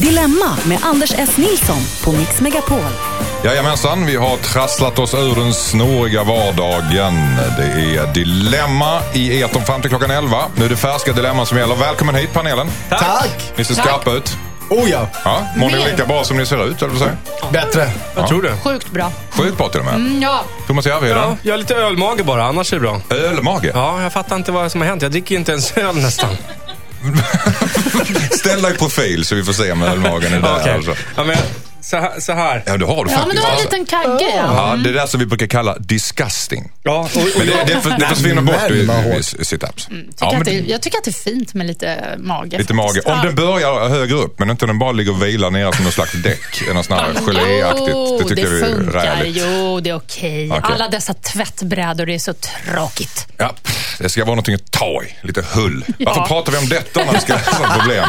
Dilemma med Anders S. Nilsson på Mix Megapol. Jajamensan, vi har trasslat oss ur den snåriga vardagen. Det är Dilemma i etern fram till klockan 11. Nu är det färska Dilemman som gäller. Välkommen hit panelen. Tack! Ni ser skarpa ut. Oh ja, Ja, mår ni lika bra som ni ser ut, eller säger bättre. Jag tror det. Sjukt bra. Sjukt bra till och med. Mm, ja. Thomas Järvheden, Ja, jag har lite ölmage bara, annars är det bra. ölmage. Ja, jag fattar inte vad som har hänt. Jag dricker inte ens öl nästan. Ställ dig profil så vi får se med ölmagen är där. Okej. Alltså. Ja, men så här. Så här. Ja, det har du ja, men faktiskt. du har en liten kagge. Ja. Ja, det är det som vi brukar kalla disgusting. Ja, och, och Men det, det, för, det försvinner bort men i, vad i, hårt. i situps. Tycker Ja, men det, jag tycker att det är fint med lite mage. Lite mage. Om Ja. den börjar högre upp, men inte den bara ligger och vilar nere som någon slags däck. Något sånt här geléaktigt. Jo, Det tycker det funkar. räligt. Jo, det är okej. Okej. Alla dessa tvättbrädor, det är så tråkigt. Ja, det ska vara någonting att ta i. Lite hull. Ja. Varför pratar vi om detta när vi ska ha problem?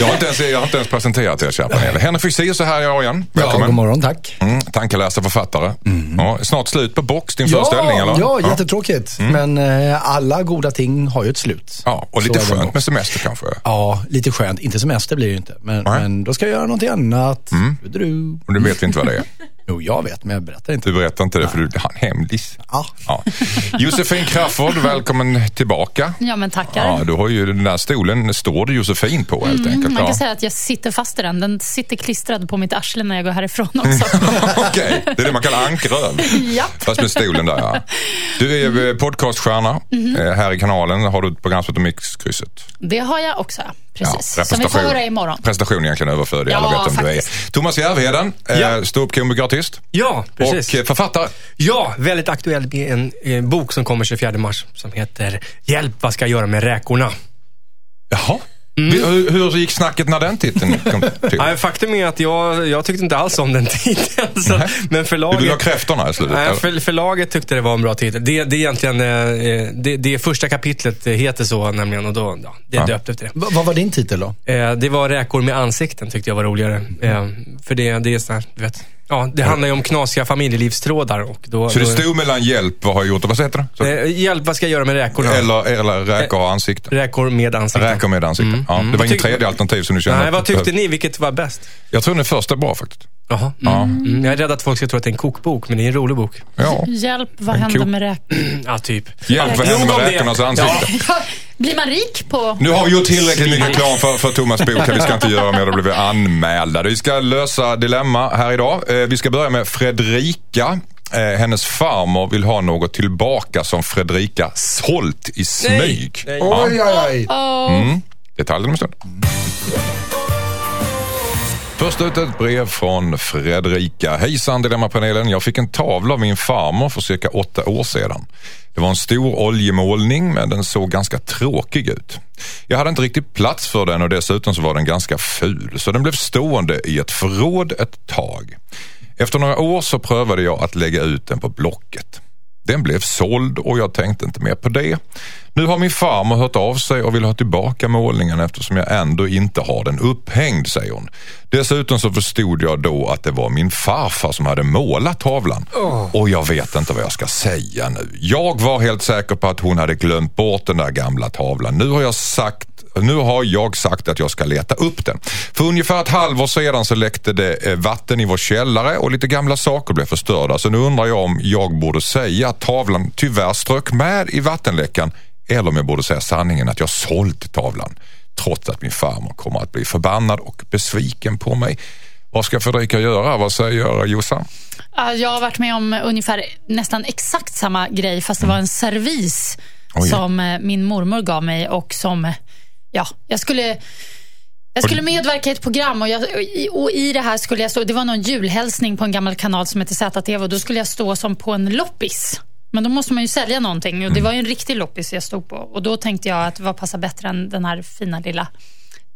Jag har inte ens, jag har inte ens presenterat er kära panel. Henrik Fexeus är här jag igen. Ja, Välkommen. god morgon, tack. Mm, tankeläsare, författare. Ja, snart slut på box, din föreställning eller? ja, jättetråkigt. Men eh, alla goda ting har ju ett slut. Ja, och lite skönt med semester kanske. Ja, lite skönt. Inte semester blir det ju inte. Men, men då ska jag göra någonting annat. Du. Och du vet vi inte vad det är. Jo, jag vet, men jag berättar inte. Du berättar inte det för du har en hemlis. Ja. Ja. Josefin Crafoord, välkommen tillbaka. Ja, men tackar. Ja, du har ju den där stolen, står det Josefin på helt enkelt. Mm, Man Ja. kan säga att jag sitter fast i den. Den sitter klistrad på mitt arsle när jag går härifrån också. Okej, det är det man kallar ankröv. Japp. Fast med stolen där ja. Du är eh, podcaststjärna eh, här i kanalen. Har du ett program som heter Mixkrysset? Det har jag också, precis. Ja, Som vi får höra imorgon. Prestation är egentligen överflödig, alla Ja, vet vem du är. faktiskt. Thomas Järvheden, eh, Ja. ståuppkomiker, artist ja, precis. och eh, författare. Ja, väldigt aktuell med en, en bok som kommer 24 mars som heter Hjälp, vad ska jag göra med räkorna? Jaha. Vi- Hur, hur gick snacket när den titeln kom till? Faktum är att jag, jag tyckte inte alls om den titeln. Så, men Du förlaget... vill ha kräftorna i slutet? Nej, för, förlaget tyckte det var en bra titel. Det, det är egentligen, eh, det, det första kapitlet heter så nämligen och då, ja, det är Ja. döpt efter det. Va- vad var din titel då? Eh, det var räkor med ansikten tyckte jag var roligare. Eh, för det, det är så här, du vet. Ja, det handlar ju om knasiga familjelivstrådar och då... Så det stod mellan hjälp, vad har jag gjort och vad heter det? Eh, hjälp, vad ska jag göra med räkorna? eller, eller räkor och ansikte? Räkor med ansikten. Räkor med ansikte. Ja, det var Mm. Inget tredje alternativ som du kände Nej, vad tyckte ni? Vilket var bäst? Jag tror den första är bra faktiskt. Jaha. Ja. Mm. Jag är rädd att folk ska tro att det är en kokbok, men det är en rolig bok. Ja. Hjälp, vad En händer ko- med räkor? Ja, typ. Hjälp, vad händer med räkornas ansikte? Blir man rik på... Nu har vi gjort tillräckligt mycket reklam för, för Thomas bok. här. Vi ska inte göra mer, då blir vi anmälda. Vi ska lösa dilemma här idag. Eh, Vi ska börja med Fredrika. Eh, Hennes farmor vill ha något tillbaka som Fredrika sålt i smyg. Nej. Ja. Oj, oj, oj. Mm. Detaljer om en stund. Först ut ett brev från Fredrika. Hejsan Dilemmapanelen. Jag fick en tavla av min farmor för cirka åtta år sedan. Det var en stor oljemålning men den såg ganska tråkig ut. Jag hade inte riktigt plats för den och dessutom så var den ganska ful så den blev stående i ett förråd ett tag. Efter några år så prövade jag att lägga ut den på Blocket. Den blev såld och jag tänkte inte mer på det. Nu har min farmor hört av sig och vill ha tillbaka målningen eftersom jag ändå inte har den upphängd, säger hon. Dessutom så förstod jag då att det var min farfar som hade målat tavlan. Och jag vet inte vad jag ska säga nu. Jag var helt säker på att hon hade glömt bort den där gamla tavlan. Nu har jag sagt nu har jag sagt att jag ska leta upp den. För ungefär ett halvår sedan så läckte det eh, vatten i vår källare och lite gamla saker blev förstörda. Så nu undrar jag om jag borde säga att tavlan tyvärr strök med i vattenläckan eller om jag borde säga sanningen att jag sålt tavlan. Trots att min farmor kommer att bli förbannad och besviken på mig. Vad ska Fredrika göra? Vad säger Jossan? Ja, Jag har varit med om ungefär nästan exakt samma grej fast det var en servis Oj. som eh, min mormor gav mig och som, ja, jag skulle jag skulle medverka i ett program och, jag, i- och i det här skulle jag stå, det var någon julhälsning på en gammal kanal som heter ZTV och då skulle jag stå som på en loppis. Men då måste man ju sälja någonting och det var ju en riktig loppis jag stod på. Och då tänkte jag att vad passar bättre än den här fina lilla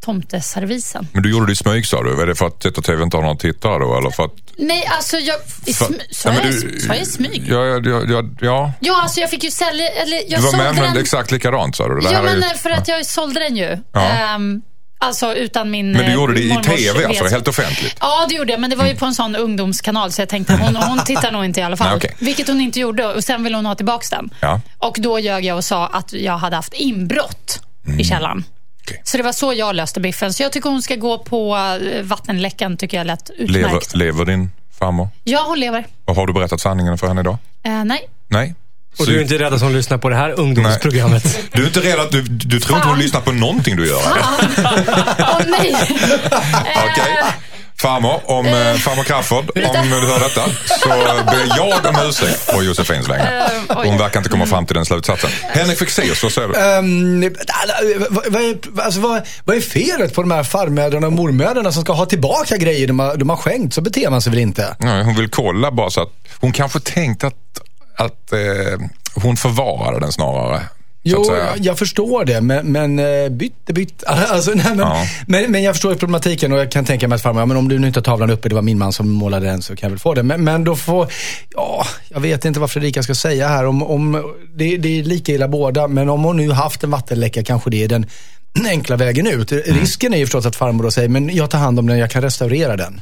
tomteservisen. Men du gjorde det i smyg sa du. Är det för att ZTV inte har någon tittare då? Eller för att, Nej, alltså jag... Sa, jag, i smyg? Ja, ja, ja, ja, ja. Alltså jag fick ju sälja... Eller jag Du var med men den. exakt likadant sa du. Det Ja, men ju- för att jag sålde den ju. Ja. Ehm, alltså utan min Men du eh, gjorde det i tv, alltså helt offentligt? Ja, det gjorde jag. Men det var ju på en sån ungdomskanal så jag tänkte hon, hon tittar nog inte i alla fall. Nej, okej. Vilket hon inte gjorde och sen ville hon ha tillbaka den. Ja. Och då ljög jag och sa att jag hade haft inbrott Mm. i källaren. Okej. Så det var så jag löste biffen. Så jag tycker hon ska gå på eh, vattenläckan, tycker jag lät utmärkt. Lever, lever din farmor? Ja, hon lever. Och har du berättat sanningen för henne idag? Eh, nej. Nej? Och du är inte rädd att hon lyssnar på det här ungdomsprogrammet? Du är inte rädd att du, du tror inte hon Fan. lyssnar på någonting du gör? eller? Åh nej! Okej. Farmor, om, eh, farmor Crafoord, om du hör detta så ber jag om ursäkt på Josefins vägnar. Eh. Hon verkar inte komma fram till den slutsatsen. Henrik Fexeus, vad säger du? Vad, vad, är, alltså, vad, vad är felet på de här farmödrarna och mormödrarna som ska ha tillbaka grejer de har, de har skänkt? Så beter man sig väl inte? Nej, hon vill kolla bara så att hon kanske tänkt att, att eh, hon förvarade den snarare. Jo, jag, jag förstår det, men, men eh, bytte, bytte. Alltså, nej, men, Ja. men, men jag förstår problematiken och jag kan tänka mig att farmor, ja, men om du nu inte har tavlan uppe, det var min man som målade den, så kan jag väl få det. Men, men då får, ja, jag vet inte vad Fredrika ska säga här. Om, om, det, det är lika illa båda, men om hon nu haft en vattenläcka kanske det är den enkla vägen ut. Mm. Risken är ju förstås att farmor då säger, men jag tar hand om den, jag kan restaurera den.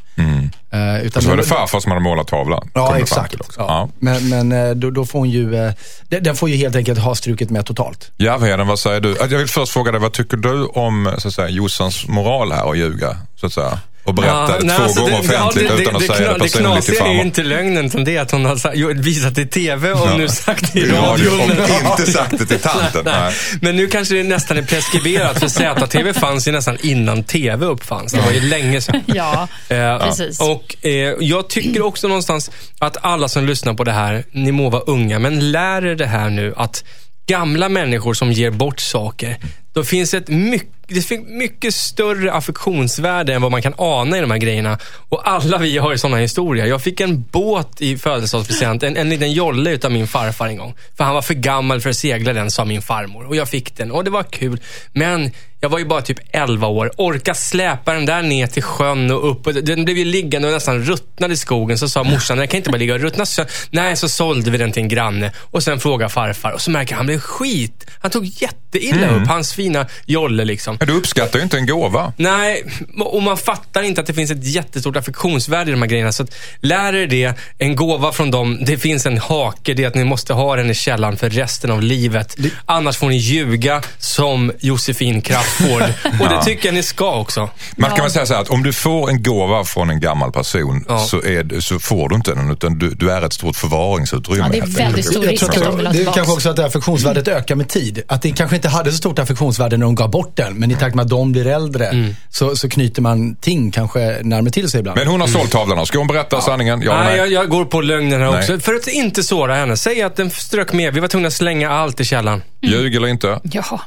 Eh, utan Och så var det farfar som hade målat tavlan. Ja, exakt. Ja. Ja. Men, men eh, då, då får hon ju, eh, den, den får ju helt enkelt ha struket med totalt. Järvheden, vad säger du? Jag vill först fråga dig, vad tycker du om så att säga, Jossans moral här och ljuga? Så att säga, och berätta nej, två alltså, gånger offentligt utan att det, säga det personligt till Det knasiga är ju farmor. inte lögnen, utan det är att hon har sa- jo, visat det i TV och Ja. nu sagt det i I radio, radion. och inte sagt det till tanten. Nej. Nej. Men nu kanske det nästan är preskriberat, för ZTV fanns ju nästan innan TV uppfanns. Det var ju länge sedan. Ja, Eh, precis. Och eh, Jag tycker också någonstans att alla som lyssnar på det här, ni må vara unga, men lär er det här nu att gamla människor som ger bort saker, då finns ett mycket det finns mycket större affektionsvärde än vad man kan ana i de här grejerna. Och alla vi har ju sådana historier. Jag fick en båt i födelsedagspresent, en, en liten jolle utav min farfar en gång. För han var för gammal för att segla den, sa min farmor. Och jag fick den och det var kul. Men jag var ju bara typ 11 år. Orka släpa den där ner till sjön och upp. Den blev ju liggande och nästan ruttnade i skogen. Så sa morsan, den kan inte bara ligga och ruttna sö-" Nej, så sålde vi den till en granne. Och sen frågade farfar och så märker han blev skit. Han tog jätteilla upp, hans fina jolle liksom. Men du uppskattar ju inte en gåva. Nej, och man fattar inte att det finns ett jättestort affektionsvärde i de här grejerna. Så att, lär er det. En gåva från dem. Det finns en hake. Det är att ni måste ha den i källaren för resten av livet. Annars får ni ljuga som Josefin Crafoord. Och det tycker jag ni ska också. Man kan väl säga så här att om du får en gåva från en gammal person Ja. så, är, så får du inte den utan du, du är ett stort förvaringsutrymme. Ja, det är väldigt stor risk att de vill ha det är kanske också att det här affektionsvärdet ökar med tid. Att det kanske inte hade så stort affektionsvärde när de gav bort den. Men i takt med att de blir äldre Mm. så, så knyter man ting kanske närmare till sig ibland. Men hon har sålt tavlorna. Ska hon berätta sanningen? Ja Nej, nej? jag, jag går på lögnen här Nej. också. För att inte såra henne. Säg att den strök med. Vi var tvungna att slänga allt i källaren. Ljug eller inte?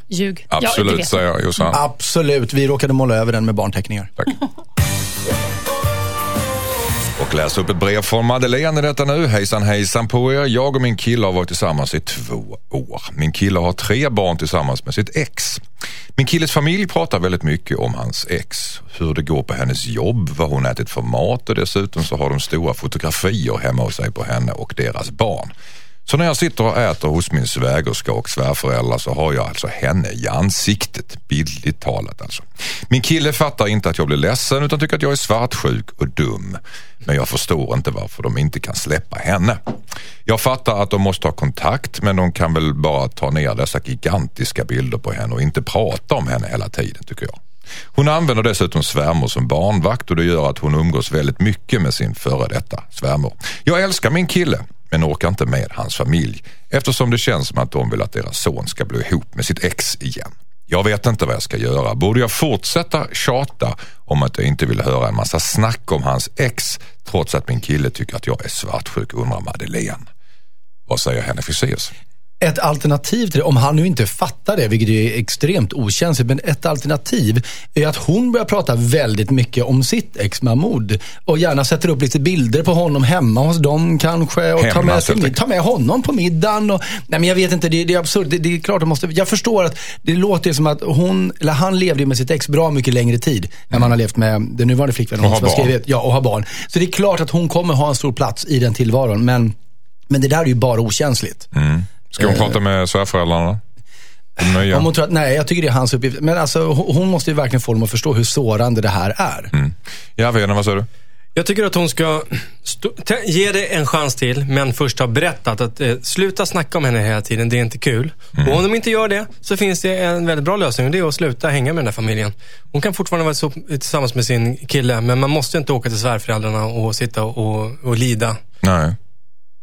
Ljug. ja, det Absolut, vet säger jag Jossan. Absolut, vi råkade måla över den med barnteckningar. Tack. Och läsa upp ett brev från Madeleine i detta nu. Hejsan hejsan på er. Jag och min kille har varit tillsammans i två år. Min kille har tre barn tillsammans med sitt ex. Min killes familj pratar väldigt mycket om hans ex. Hur det går på hennes jobb, vad hon ätit för mat och dessutom så har de stora fotografier hemma hos sig på henne och deras barn. Så när jag sitter och äter hos min svägerska och svärföräldrar så har jag alltså henne i ansiktet, bildligt talat alltså. Min kille fattar inte att jag blir ledsen utan tycker att jag är svartsjuk och dum. Men jag förstår inte varför de inte kan släppa henne. Jag fattar att de måste ha kontakt men de kan väl bara ta ner dessa gigantiska bilder på henne och inte prata om henne hela tiden tycker jag. Hon använder dessutom svärmor som barnvakt och det gör att hon umgås väldigt mycket med sin före detta svärmor. Jag älskar min kille men orkar inte med hans familj eftersom det känns som att de vill att deras son ska bli ihop med sitt ex igen. Jag vet inte vad jag ska göra. Borde jag fortsätta tjata om att jag inte vill höra en massa snack om hans ex trots att min kille tycker att jag är svartsjuk undrar Madeleine. Vad säger Henrik Fexeus? Ett alternativ till det, om han nu inte fattar det, vilket är extremt okänsligt, men ett alternativ är att hon börjar prata väldigt mycket om sitt ex Mahmoud och gärna sätter upp lite bilder på honom hemma hos dem kanske och tar med, sin, tar med honom på middagen. Och, nej men jag vet inte, det, det är absurt. Det, det är klart måste, jag förstår att det låter som att hon, eller han levde med sitt ex bra mycket längre tid än man har levt med den nuvarande flickvännen. Och har barn. skrivit, ja, och har barn. Så det är klart att hon kommer ha en stor plats i den tillvaron, men, men det där är ju bara okänsligt. Ska hon prata med svärföräldrarna? Om hon tror att, nej, jag tycker det är hans uppgift. Men alltså, hon måste ju verkligen få dem att förstå hur sårande det här är. Jag vet inte, vad säger du? Jag tycker att hon ska ge det en chans till, men först ha berättat att eh, sluta snacka om henne hela tiden, det är inte kul. Och om de inte gör det, så finns det en väldigt bra lösning och det är att sluta hänga med den här familjen. Hon kan fortfarande vara så, tillsammans med sin kille, men man måste inte åka till svärföräldrarna och sitta och, och lida. Nej.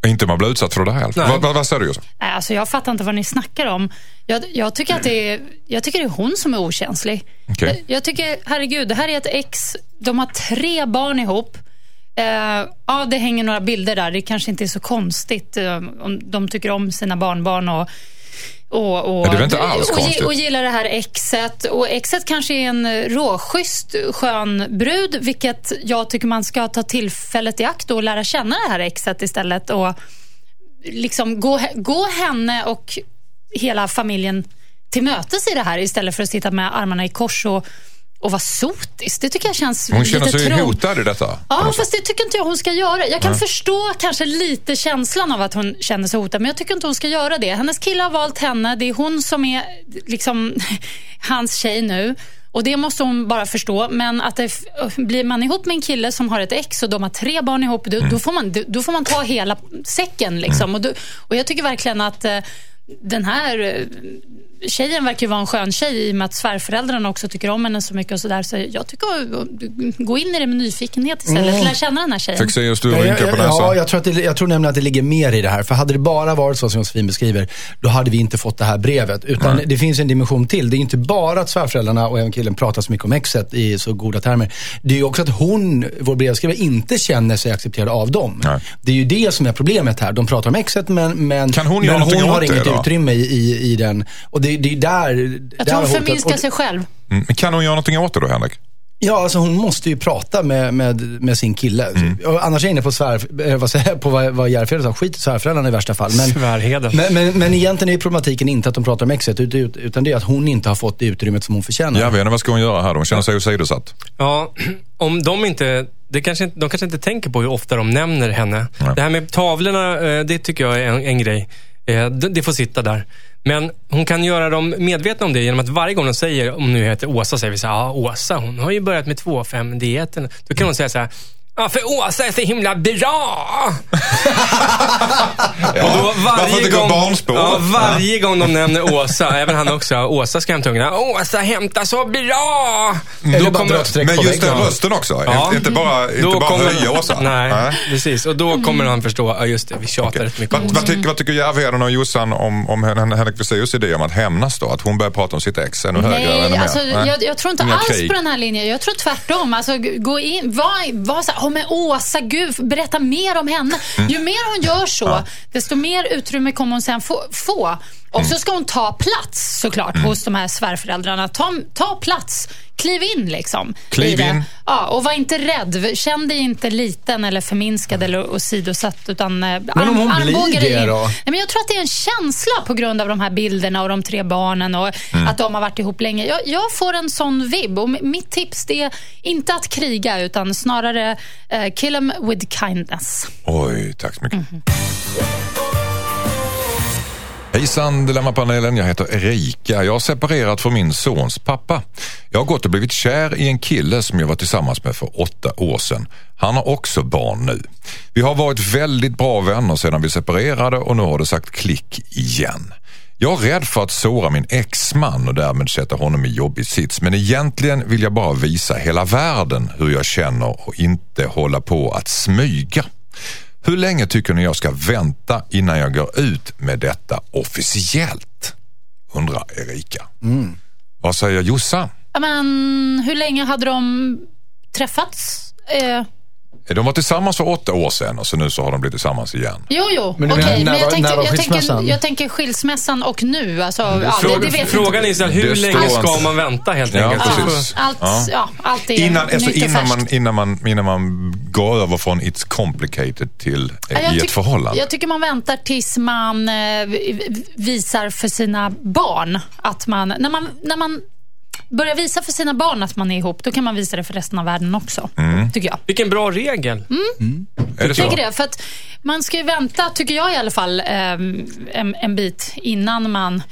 Inte man blir utsatt för det här. Nej. Vad, vad, vad säger du Jossan? Nej, Alltså jag fattar inte vad ni snackar om. Jag, jag, tycker att det är, jag tycker det är hon som är okänslig. Okej. Jag, jag tycker, herregud, det här är ett ex. De har tre barn ihop. Eh, ja, det hänger några bilder där. Det kanske inte är så konstigt eh, om de tycker om sina barnbarn och och, och, det är inte alls och, konstigt. och gillar det här exet. Och exet kanske är en råschysst, skön brud, vilket jag tycker man ska ta tillfället i akt och lära känna det här exet istället. Och liksom gå, gå henne och hela familjen till mötes i det här istället för att sitta med armarna i kors och, och vara sotis. Det tycker jag känns Hon känner sig hotad i detta. Ja, fast det tycker inte jag hon ska göra. Jag kan förstå kanske lite känslan av att hon känner sig hotad, men jag tycker inte hon ska göra det. Hennes kille har valt henne. Det är hon som är liksom hans tjej nu. Och Det måste hon bara förstå. Men att det, blir man ihop med en kille som har ett ex och de har tre barn ihop, då, då, får, man, då får man ta hela säcken. Liksom. Och, då, och Jag tycker verkligen att eh, den här eh, tjejen verkar ju vara en skön tjej i och med att svärföräldrarna också tycker om henne så mycket. och Så, där. så Jag tycker att gå in i det med nyfikenhet istället. Lär känna den här tjejen. Fexeus, du Ja, rynkar på näsan. ja, jag tror, att det, jag tror nämligen att det ligger mer i det här. För hade det bara varit så som Josefin beskriver, då hade vi inte fått det här brevet. Utan det finns en dimension till. Det är inte bara att svärföräldrarna och även killen pratar så mycket om exet i så goda termer. Det är ju också att hon, vår brevskrivare, inte känner sig accepterad av dem. Nej. Det är ju det som är problemet här. De pratar om exet men, men, Kan hon men hon har det inget utrymme i, i, i den. Och det, det är där, Jag där hon förminskar sig själv. Mm. Men Kan hon göra någonting åt det då, Henrik? Ja, alltså hon måste ju prata med, med, med sin kille. Mm. Annars är jag inne på, svär, eh, vad, säger på vad, vad Järfred sa. Skit i svärföräldrarna i värsta fall. Men, Svärheden. men, men, men egentligen är problematiken inte att de pratar om exet, ut- ut- utan det är att hon inte har fått det utrymmet som hon förtjänar. Jag vet inte, vad ska hon göra här då? Hon känner sig åsidosatt. Ja, om de inte... Det kanske, inte- de kanske inte tänker på hur ofta de nämner henne. Nej. Det här med tavlorna, eh, det tycker jag är en, en grej. Eh, Det, det får sitta där. Men hon kan göra dem medvetna om det genom att varje gång de säger, om nu heter Åsa, säger vi så här, ja Åsa, hon har ju börjat med 2,5-dieten. Då kan hon säga så här, Ja, för Åsa är så himla bra! Ja, Och då varför inte gå barnspår? ja, varje gång de nämner Åsa, även han också, Åsa ska hämta ungarna. Åsa hämtar så bra! Dra ett streck Men just den rösten också. Ja. Inte bara, inte Då bara kommer- höja Åsa. Nej, precis. Och då kommer han förstå, ja just det, vi tjatar Okej. rätt mycket Vad, vad, tycker, vad tycker Järvheden och Jossan om, om Hen- Henrik Fexeus idé om att hämnas då? Att hon börjar prata om sitt ex ännu högre? ännu Nej, alltså, Nej. jag, jag tror inte alls krig. på den här linjen. Jag tror tvärtom. Alltså, gå in, var, var så här, oh, men Åsa, gud, berätta mer om henne. Ju mer hon gör så, desto mer utrymme kommer hon sen få. få. Och Mm. så ska hon ta plats såklart hos de här svärföräldrarna. Ta, ta plats. Kliv in liksom. Kliv in. Ja, och var inte rädd. Känn dig inte liten eller förminskad eller åsidosatt. Utan, men om hon blir det då? Nej, men jag tror att det är en känsla på grund av de här bilderna och de tre barnen och Mm. att de har varit ihop länge. Jag, jag får en sån vibb och mitt tips är inte att kriga utan snarare eh, kill them with kindness. Oj, tack så mycket. Mhm. Hejsan Dilemmapanelen, jag heter Erika. Jag har separerat från min sons pappa. Jag har gått och blivit kär i en kille som jag var tillsammans med för åtta år sedan. Han har också barn nu. Vi har varit väldigt bra vänner sedan vi separerade och nu har det sagt klick igen. Jag är rädd för att såra min exman och därmed sätta honom i jobbig sits men egentligen vill jag bara visa hela världen hur jag känner och inte hålla på att smyga. Hur länge tycker ni jag ska vänta innan jag går ut med detta officiellt? Undrar Erika. Vad säger Jossan? Men, hur länge hade de träffats? Eh, De var tillsammans för åtta år sedan och så nu så har de blivit tillsammans igen. jo, jo. Men okej. när men jag var- tänker, när var jag, tänker, skilsmässan? jag tänker skilsmässan och nu. Alltså, ja, det, Fråga, det vet frågan inte. är istället, hur Det länge ska inte. man vänta helt Ja, enkelt? precis. Allt, Ja. ja, allt är Innan, alltså, nytt och innan, man, innan, man, innan man går över från it's complicated till Ja, eh, jag i ett tyck- förhållande. Jag tycker man väntar tills man eh, visar för sina barn att man... När man, när man börjar visa för sina barn att man är ihop, då kan man visa det för resten av världen också. Mm. Tycker jag. Vilken bra regel. är det Jag så? tycker det, för att man ska ju vänta, tycker jag i alla fall, eh, en, en bit innan man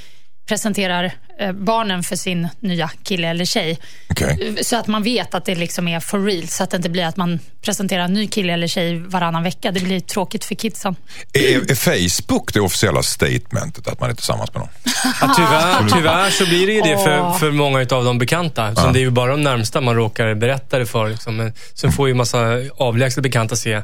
presenterar barnen för sin nya kille eller tjej. Okej. Så att man vet att det liksom är for real. Så att det inte blir att man presenterar en ny kille eller tjej varannan vecka. Det blir tråkigt för kidsen. Är, är Facebook det officiella statementet att man är tillsammans med någon? Ja, tyvärr, tyvärr så blir det ju det för, för många av de bekanta. Så Det är ju bara de närmsta man råkar berätta det för. Liksom. Men sen får ju massa avlägsna bekanta se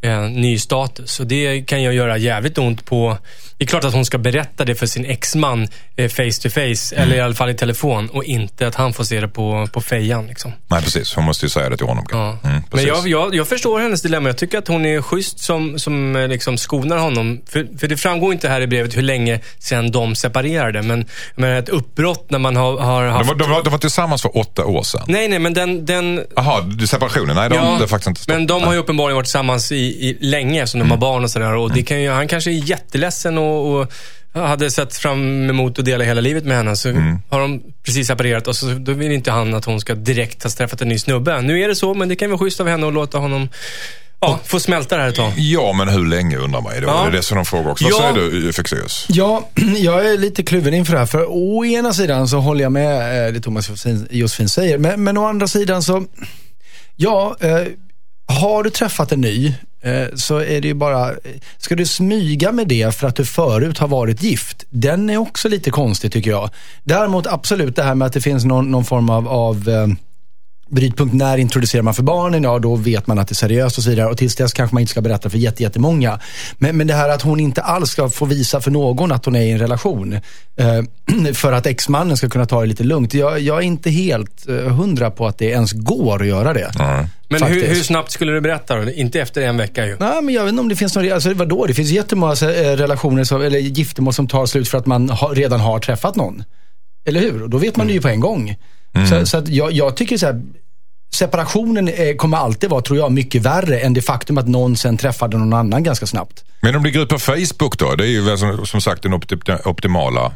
en ny status. Och det kan ju göra jävligt ont på... Det är klart att hon ska berätta det för sin exman eh, face to face, eller i alla fall i telefon. Och inte att han får se det på, på fejan. Liksom. Nej, precis. Hon måste ju säga det till honom. Ja. Mm, Men jag, jag, jag förstår hennes dilemma. Jag tycker att hon är schysst som, som eh, liksom skonar honom. För, för det framgår inte här i brevet hur länge sedan de separerade. Men, men ett uppbrott när man har, har de, haft... var, de, var, de var tillsammans för åtta år sedan. Nej, nej, men den... den Jaha, det- separationen? Nej, de, det har faktiskt inte stått. men de har ju uppenbarligen varit tillsammans i, i länge, som Mm. de har barn och sådär. Och det kan ju, han kanske är jätteledsen och, och hade sett fram emot att dela hela livet med henne. Så Mm. har de precis separerat och så, då vill inte han att hon ska direkt ha träffat en ny snubbe. Nu är det så, men det kan vara schysst av henne att låta honom ja, få smälta det här ett tag. Ja, men hur länge undrar man ju då? Ja. Det är det som de frågar också. Vad Ja. säger du, Fexeus? Ja, jag är lite kluven inför det här. För å ena sidan så håller jag med eh, det Thomas Josefin, säger. Men, men å andra sidan så, ja, eh, har du träffat en ny Eh, så är det ju bara, ska du smyga med det för att du förut har varit gift? Den är också lite konstig tycker jag. Däremot absolut det här med att det finns någon, någon form av, av eh, brytpunkt. När introducerar man för barnen? Ja, då vet man att det är seriöst och så vidare. Och tills dess kanske man inte ska berätta för jätte- jättemånga. Men, men det här att hon inte alls ska få visa för någon att hon är i en relation. Eh, för att exmannen ska kunna ta det lite lugnt. Jag, jag är inte helt eh, hundra på att det ens går att göra det. Nej. Men hur, hur snabbt skulle du berätta då? Inte efter en vecka ju. Nej, men jag vet inte om det finns någon, alltså vadå? Det finns jättemånga eh, relationer, som, eller giftermål som tar slut för att man har, redan har träffat någon. Eller hur? Och då vet man det ju på en gång. Så, så att jag, jag tycker så här, separationen eh, kommer alltid vara, tror jag, mycket värre än det faktum att någon sen träffade någon annan ganska snabbt. Men om det blir ut på Facebook då? Det är ju som, som sagt den opti- optimala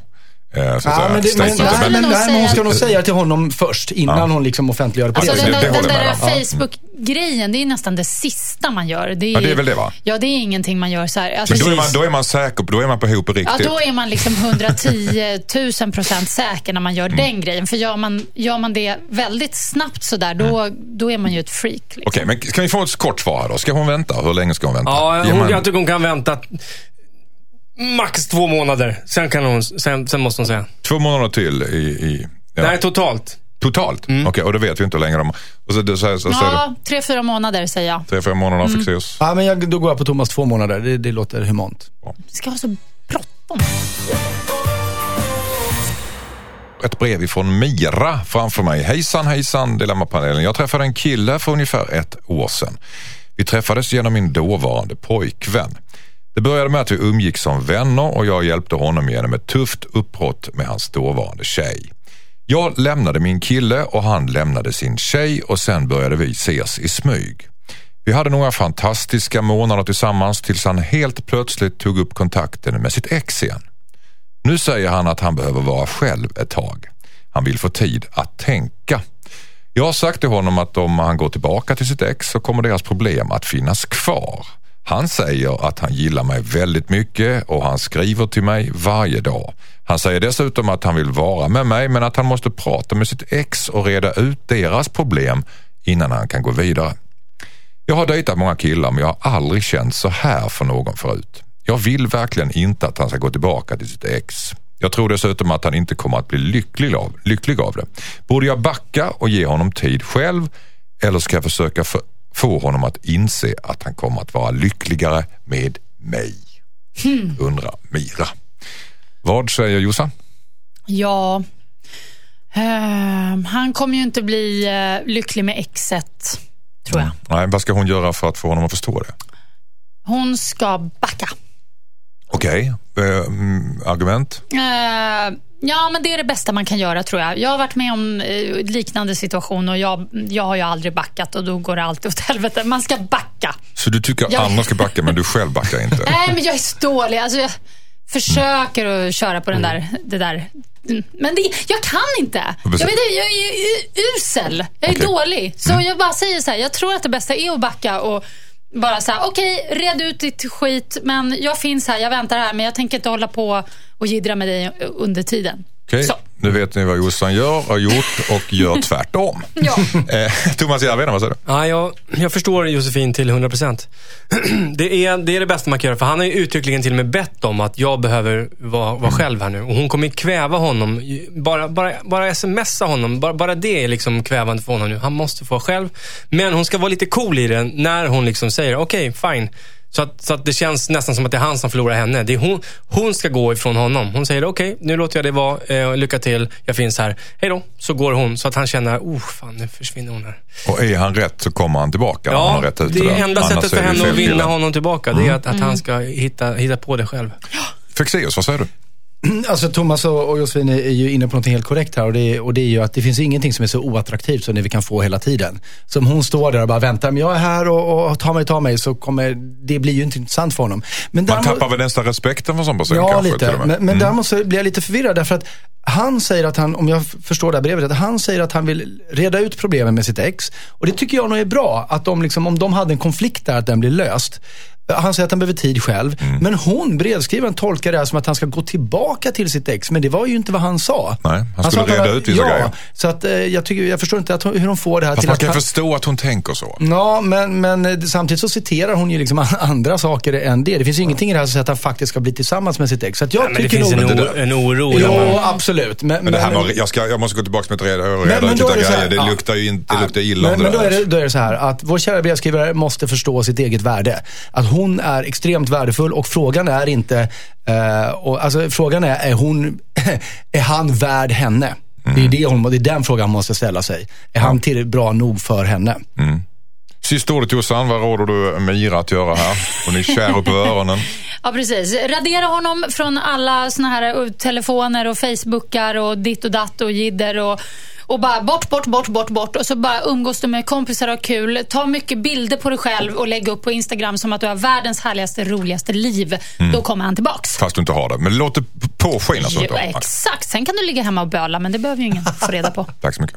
eh, så att Ja, säga, men, det, men, statementet. nej, men, nog nej, men hon ska säga- nog säga till honom först, innan hon liksom offentliggör det på Alltså det den det där, den där. Facebook-grejen, det är nästan det sista man gör. Det är, Ja, det är väl det, va? Ja, det är ingenting man gör så här. Alltså, Men då är, man, då är man säker, då är man på ihop på Ja, riktigt. då är man liksom 110 000 procent säker när man gör den grejen. För gör man, gör man det väldigt snabbt sådär, då, då är man ju ett freak. Liksom. Okej, men kan vi få ett kort svar här då? Ska hon vänta? Hur länge ska hon vänta? Ja, hon, mig- jag tycker hon kan vänta max två månader. Sen, kan hon, sen, sen måste hon säga. Två månader till i... i ja. Nej, totalt. Totalt? Okej, och då vet vi inte hur länge de... Och så, så, så, så, så, Ja, tre, fyra månader säger jag. Tre, fyra månader mm. Fexeus. Ja, men jag, då går jag på Thomas två månader. Det, det låter humant. Det ska vara så bråttom. Ett brev ifrån Mira framför mig. Hejsan, hejsan Dilemmapanelen. Jag träffade en kille för ungefär ett år sedan. Vi träffades genom min dåvarande pojkvän. Det började med att vi umgicks som vänner och jag hjälpte honom genom ett tufft uppbrott med hans dåvarande tjej. Jag lämnade min kille och han lämnade sin tjej och sen började vi ses i smyg. Vi hade några fantastiska månader tillsammans tills han helt plötsligt tog upp kontakten med sitt ex igen. Nu säger han att han behöver vara själv ett tag. Han vill få tid att tänka. Jag har sagt till honom att om han går tillbaka till sitt ex så kommer deras problem att finnas kvar. Han säger att han gillar mig väldigt mycket och han skriver till mig varje dag. Han säger dessutom att han vill vara med mig men att han måste prata med sitt ex och reda ut deras problem innan han kan gå vidare. Jag har dejtat många killar men jag har aldrig känt så här för någon förut. Jag vill verkligen inte att han ska gå tillbaka till sitt ex. Jag tror dessutom att han inte kommer att bli lycklig av, lycklig av det. Borde jag backa och ge honom tid själv eller ska jag försöka få få honom att inse att han kommer att vara lyckligare med mig? Undrar Mira. Vad säger Jossan? Ja, ehm, han kommer ju inte bli eh, lycklig med exet, tror jag. Nej, vad ska hon göra för att få honom att förstå det? Hon ska backa. Okej, eh, mm, argument? Eh, ja, men det är det bästa man kan göra tror jag. Jag har varit med om eh, liknande situation och jag, jag har ju aldrig backat och då går det alltid åt helvete. Man ska backa. Så du tycker Jag- andra ska backa men du själv backar inte? Nej, men jag är så dålig. Alltså, jag försöker att köra på den där, det där. Mm. Men det, jag kan inte. Jag, vet, jag är usel. Jag är Okej. dålig. Så jag bara säger så här, jag tror att det bästa är att backa och bara så här, okej, red ut ditt skit, men jag finns här, jag väntar här, men jag tänker inte hålla på och jiddra med dig under tiden. Okej, Så. Nu vet ni vad Jossan gör, har gjort och gör tvärtom. Ja. Eh, Thomas Järvheden, vad säger du? Ja, jag, jag förstår Josefin till 100 procent. Det är, det är det bästa man kan göra. För han har ju uttryckligen till och med bett om att jag behöver vara, vara själv här nu. Och hon kommer kväva honom. Bara, bara, bara smsa honom. Bara, bara det är liksom kvävande för honom nu. Han måste få vara själv. Men hon ska vara lite cool i det när hon liksom säger okej, okay, fine. Så att, så att det känns nästan som att det är han som förlorar henne. Det är hon, hon ska gå ifrån honom. Hon säger okej, okay, nu låter jag det vara. Eh, lycka till, jag finns här. Hej då. Så går hon. Så att han känner, oh fan nu försvinner hon här. Och är han rätt så kommer han tillbaka. Ja, han har rätt ut det är enda sättet för det henne att vinna honom tillbaka. Det är att, att han ska hitta, hitta på det själv. Fexeus, vad säger du? Alltså Thomas och Josefin är ju inne på något helt korrekt här och det, och det är ju att det finns ingenting som är så oattraktivt som det vi kan få hela tiden. Som hon står där och bara väntar, men jag är här och, och ta mig, ta mig, så kommer, det blir ju inte intressant för honom. Men Man däremot- tappar väl nästan respekten för en sån person Ja, kanske? till lite. Men, men däremot så blir jag lite förvirrad därför att han säger att han, om jag förstår det här brevet, att han säger att han vill reda ut problemen med sitt ex. Och det tycker jag nog är bra, att de liksom, om de hade en konflikt där, att den blir löst. Han säger att han behöver tid själv. Mm. Men hon, brevskrivaren, tolkar det här som att han ska gå tillbaka till sitt ex. Men det var ju inte vad han sa. Nej, han skulle sa att reda var- ut vissa ja, grejer. Så att, eh, jag, tycker, jag förstår inte att, hon- hur de får det här Fast till man att kan han, förstå att hon tänker så. Ja, men, men eh, samtidigt så citerar hon ju liksom andra saker än det. Det finns ju ingenting i det här som säger att han faktiskt ska bli tillsammans med sitt ex. Så att jag Men det finns nog... en, det o, där- en oro. Jo, man- absolut. Men, Men det här med, jag, ska, jag måste gå tillbaka med ett reda, reda men ut då lite det här, grejer. Det ja. luktar ju inte, det luktar illa men, men då är det, då är det så här att vår kära brevskrivare måste förstå sitt eget värde. Att hon är extremt värdefull och frågan är inte, eh, och, alltså frågan är, är, hon, är han värd henne? Mm. Det, är det, hon, det är den frågan hon måste ställa sig. Är han tillräckligt bra nog för henne? Sista ordet Jossan, vad råder du Mira att göra här? Hon är kär upp öronen. Ja, precis. Radera honom från alla såna här telefoner och Facebookar och ditt och datt och jidder och och bara bort, bort, bort, bort, bort. Och så bara umgås du med kompisar och kul. Ta mycket bilder på dig själv och lägg upp på Instagram som att du har världens härligaste, roligaste liv. Då kommer han tillbaks. Fast du inte har det. Men låt det påskina så att Jo, har exakt. Sen kan du ligga hemma och böla, men det behöver ju ingen få reda på. Tack så mycket.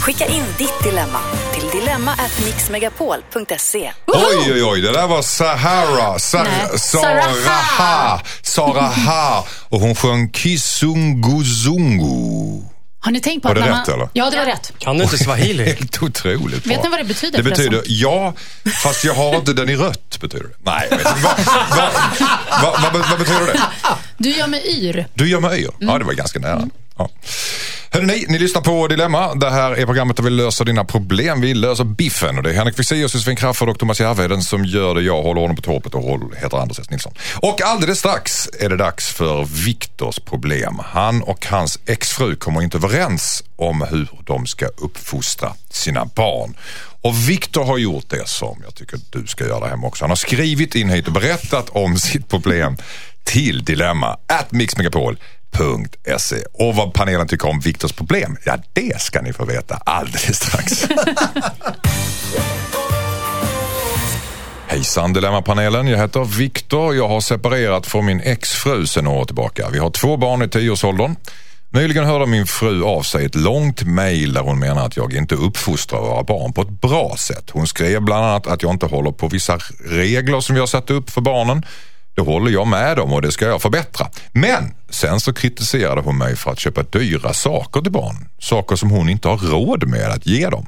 Skicka in ditt dilemma till dilemma@mixmegapol.se. Oj, oj, oj. Det där var Sahara. Sa Nej, Saraha. Saraha. Och hon sjöng Kisunguzungu. Har ni tänkt på Var att det när rätt, man... eller? Ja, det var rätt. Kan du inte swahili? Helt otroligt bra. Vet ni vad det betyder Det betyder, förresten? ja, fast jag har inte den i rött, betyder det. Nej, jag vet inte. Vad, vad, vad, vad betyder det? Du gör mig yr. Du gör mig yr. Ja, det var ganska nära. Ja. Hörrni, ni, lyssnar på Dilemma. Det här är programmet där vi löser dina problem. Vi löser biffen. Och det är Henrik Fexeus, Josefin Crafoord och Thomas Järvheden som gör det. Jag håller honom på torpet och håll, heter Anders S. Nilsson. Och alldeles strax är det dags för Viktors problem. Han och hans exfru kommer inte överens om hur de ska uppfostra sina barn. Och Viktor har gjort det som jag tycker du ska göra hemma också. Han har skrivit in hit och berättat om sitt problem till dilemma at Mix Megapol mixmegapol.se. Och vad panelen tycker om Viktors problem, ja det ska ni få veta alldeles strax. Hejsan Dilemmapanelen, jag heter Viktor. Jag har separerat från min exfru sedan år tillbaka. Vi har två barn i tioårsåldern. Nyligen hörde min fru av sig ett långt mejl där hon menar att jag inte uppfostrar våra barn på ett bra sätt. Hon skrev bland annat att jag inte håller på vissa regler som vi har satt upp för barnen. Det håller jag med om och det ska jag förbättra. Men sen så kritiserade hon mig för att köpa dyra saker till barnen. Saker som hon inte har råd med att ge dem.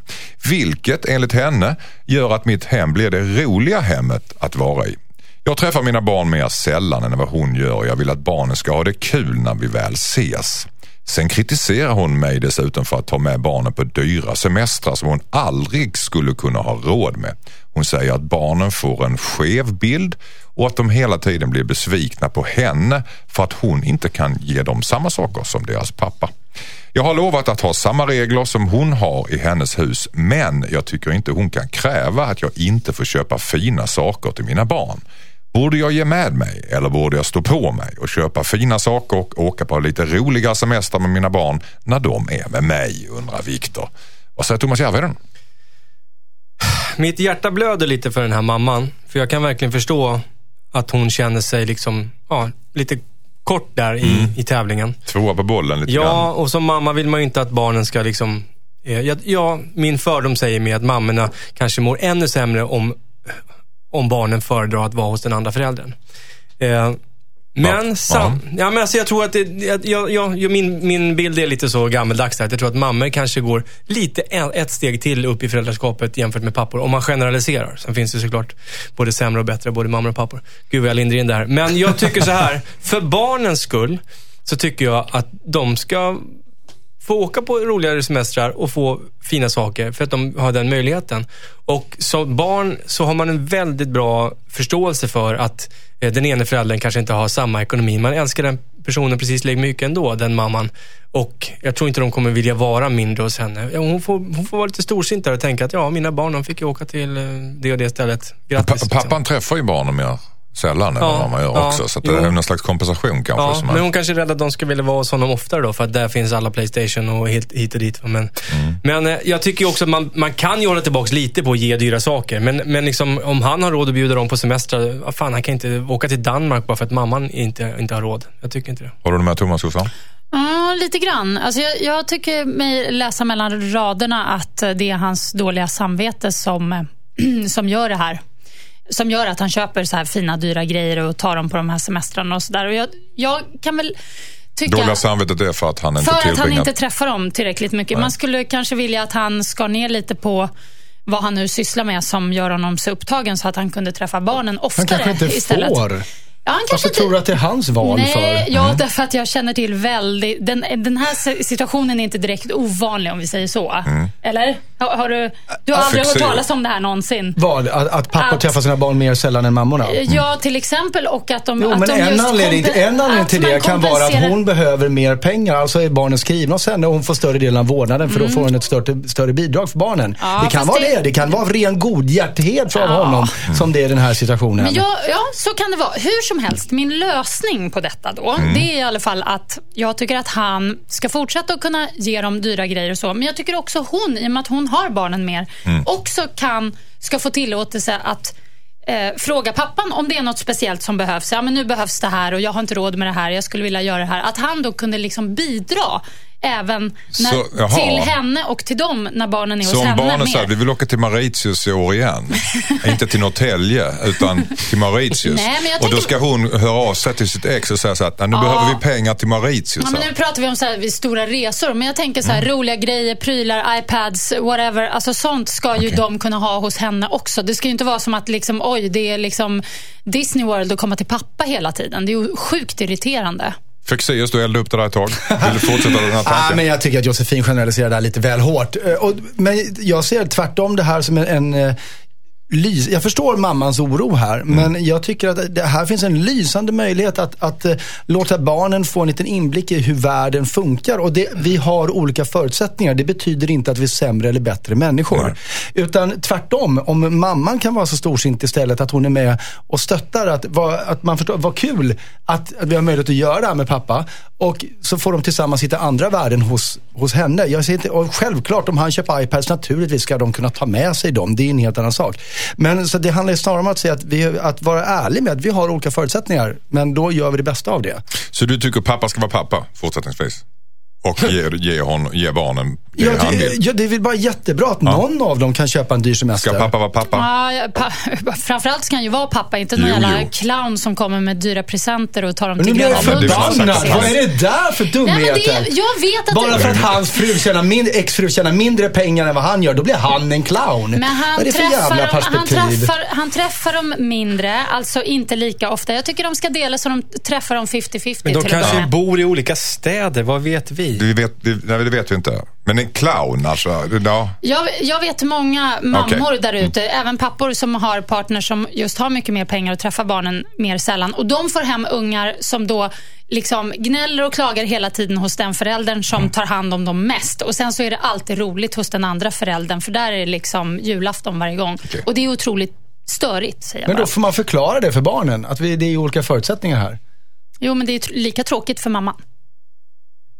Vilket enligt henne gör att mitt hem blir det roliga hemmet att vara i. Jag träffar mina barn mer sällan än vad hon gör och jag vill att barnen ska ha det kul när vi väl ses. Sen kritiserar hon mig dessutom för att ta med barnen på dyra semestrar som hon aldrig skulle kunna ha råd med. Hon säger att barnen får en skev bild och att de hela tiden blir besvikna på henne för att hon inte kan ge dem samma saker som deras pappa. Jag har lovat att ha samma regler som hon har i hennes hus men jag tycker inte hon kan kräva att jag inte får köpa fina saker till mina barn. Borde jag ge med mig eller borde jag stå på mig och köpa fina saker och åka på lite roliga semester med mina barn när de är med mig, undrar Viktor. Vad säger Thomas Järvheden? Mitt hjärta blöder lite för den här mamman. För jag kan verkligen förstå att hon känner sig liksom, ja, lite kort där i, i tävlingen. Tvåa på bollen lite Ja, grann. och som mamma vill man ju inte att barnen ska liksom... Eh, ja, ja, min fördom säger mig att mammorna kanske mår ännu sämre om, om barnen föredrar att vara hos den andra föräldern. Eh, Men, sam, ja. men alltså jag tror att det, jag, jag, min, min bild är lite så gammeldags att Jag tror att mammor kanske går lite ett steg till upp i föräldraskapet jämfört med pappor. Om man generaliserar. Sen finns det såklart både sämre och bättre, både mammor och pappor. Gud vad jag lindrar in det här. Men jag tycker så här, för barnens skull så tycker jag att de ska få åka på roligare semestrar och få fina saker för att de har den möjligheten. Och som barn så har man en väldigt bra förståelse för att den ena föräldern kanske inte har samma ekonomi. Man älskar den personen precis lika mycket ändå, den mamman. Och jag tror inte de kommer vilja vara mindre hos henne. Hon får, hon får vara lite storsint där och tänka att ja, mina barn de fick ju åka till eh, det och det stället. Grattis. Pa- liksom. pappan träffar ju barnen mer sällan än Ja, vad mamma gör ja, också. Så att det jo. är någon slags kompensation kanske. Ja, som men man- hon kanske är rädd att de ska vilja vara hos honom oftare då, för att där finns alla Playstation och hit, hit och dit. Men, Mm. men eh, jag tycker också att man, man kan ju hålla tillbaka lite på att ge dyra saker. Men, men liksom, om han har råd att bjuda dem på semestrar, vad fan, han kan inte åka till Danmark bara för att mamman inte, inte har råd. Jag tycker inte det. Håller du med Thomas Jossan? Ja, lite grann. Alltså jag, jag tycker mig läsa mellan raderna att det är hans dåliga samvete som, som gör det här. Som gör att han köper så här fina, dyra grejer och tar dem på de här semestrarna och sådär. Jag, jag kan väl tycka... Dåliga samvetet är för att han inte För att han inte träffar dem tillräckligt mycket. Man skulle kanske vilja att han skar ner lite på vad han nu sysslar med som gör honom så upptagen så att han kunde träffa barnen Han oftare kanske inte istället. får. Ja, han kanske Varför inte... tror du att det är hans val Nej, för? ja, därför att jag känner till väldigt... Den, den här si- situationen är inte direkt ovanlig om vi säger så. Eller? Har, har du, du har aldrig hört talas om det här någonsin? Vad? Att, att pappor Att- träffar sina barn mer sällan än mammorna? Ja, till exempel. Och att de, Jo, att men de en anledning, en anledning till det kan vara att hon behöver mer pengar. Alltså är barnen skrivna hos henne och hon får större delen av vårdnaden för då får hon ett större, större bidrag för barnen. Mm. Ja, det kan vara det- det. Det kan vara ren godhjärtighet från Ja. honom som det är den här situationen. Men ja, ja, så kan det vara. Hur som helst, min lösning på detta då, det är i alla fall att jag tycker att han ska fortsätta att kunna ge dem dyra grejer och så. Men jag tycker också hon, i och med att hon har barnen mer, också kan, ska få tillåtelse att eh, fråga pappan om det är något speciellt som behövs. Ja, men nu behövs det här och jag har inte råd med det här. Jag skulle vilja göra det här. Att han då kunde liksom bidra även när, Så, till henne och till dem när barnen är Så hos om henne. barnen mer. säger vi vill åka till Mauritius i år igen. inte till Norrtälje utan till Mauritius. Nej, men jag och då ska hon höra av sig till sitt ex och säga så att "Nej, nu behöver vi pengar till Mauritius. Ja, men här." nu pratar vi om så här, stora resor, men jag tänker så här, Mm. roliga grejer, prylar, iPads, whatever. Alltså sånt ska ju Okej. de kunna ha hos henne också. Det ska ju inte vara som att liksom, oj, det är liksom Disney World och komma till pappa hela tiden. Det är ju sjukt irriterande. Fexeus, du eldade upp det där ett tag. Vill du fortsätta den här Ah, tanken? men jag tycker att Josefin generaliserar det här lite väl hårt. Eh, Och, men jag ser tvärtom det här som en, en eh, lys. Jag förstår mammans oro här, men jag tycker att det här finns en lysande möjlighet att, att eh, låta barnen få en liten inblick i hur världen funkar. Och det, vi har olika förutsättningar. Det betyder inte att vi är sämre eller bättre människor. Utan tvärtom, om mamman kan vara så storsint istället att hon är med och stöttar att, vad- att man förstår, vad kul att, att vi har möjlighet att göra det här med pappa. Och så får de tillsammans hitta andra värden hos, hos henne. Jag ser inte, och självklart om han köper iPads, naturligtvis ska de kunna ta med sig dem. Det är en helt annan sak. Men så det handlar snarare om att, säga att, vi, att vara ärlig med att vi har olika förutsättningar. Men då gör vi det bästa av det. Så du tycker pappa ska vara pappa fortsättningsvis? Och ge, ge, hon, ge barnen det Ja, han det, vill? ja, det är väl bara jättebra att någon av dem kan köpa en dyr semester. Ska pappa vara pappa? Ja, ja, pa, framförallt ska han ju vara pappa, inte någon Jo, jävla jo. clown som kommer med dyra presenter och tar dem Men nu till blir jag Gröna Lund. han sagt förbannad. Vad är det där för Nej, dumheter? men det, jag vet att Bara för att hans fru tjänar min, exfru tjänar mindre pengar än vad han gör, då blir han en clown. Men vad han är det för träffar, jävla dem, han, perspektiv? träffar, han träffar dem mindre, alltså inte lika ofta. Jag tycker de ska dela så de träffar dem 50-50 Men de kanske bor i olika städer, vad vet vi? Det vet, det, nej, det vet vi inte. Men en clown alltså. Ja. Jag, jag vet många mammor Okej. där ute, även pappor som har partners som just har mycket mer pengar och träffar barnen mer sällan. Och de får hem ungar som då liksom gnäller och klagar hela tiden hos den föräldern som tar hand om dem mest. Och Sen så är det alltid roligt hos den andra föräldern för där är det liksom julafton varje gång. Och det är otroligt störigt, säger jag Men bara. då får man förklara det för barnen, att vi, det är olika förutsättningar här. Jo, men det är lika tråkigt för mamman.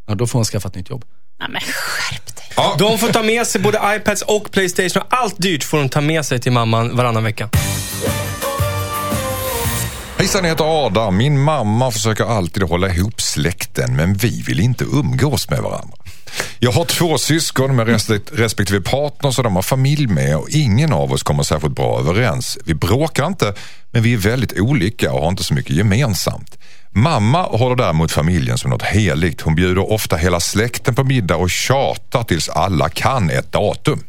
Ja, då får hon skaffa ett nytt jobb. Nej, men skärp dig. Ja, De får ta med sig både iPads och Playstation. Allt dyrt får de ta med sig till mamman varannan vecka. Hejsan, jag heter Adam. Min mamma försöker alltid hålla ihop släkten men vi vill inte umgås med varandra. Jag har två syskon med respektive partners och de har familj med och ingen av oss kommer särskilt bra överens. Vi bråkar inte men vi är väldigt olika och har inte så mycket gemensamt. Mamma håller däremot familjen som något heligt. Hon bjuder ofta hela släkten på middag och tjatar tills alla kan ett datum.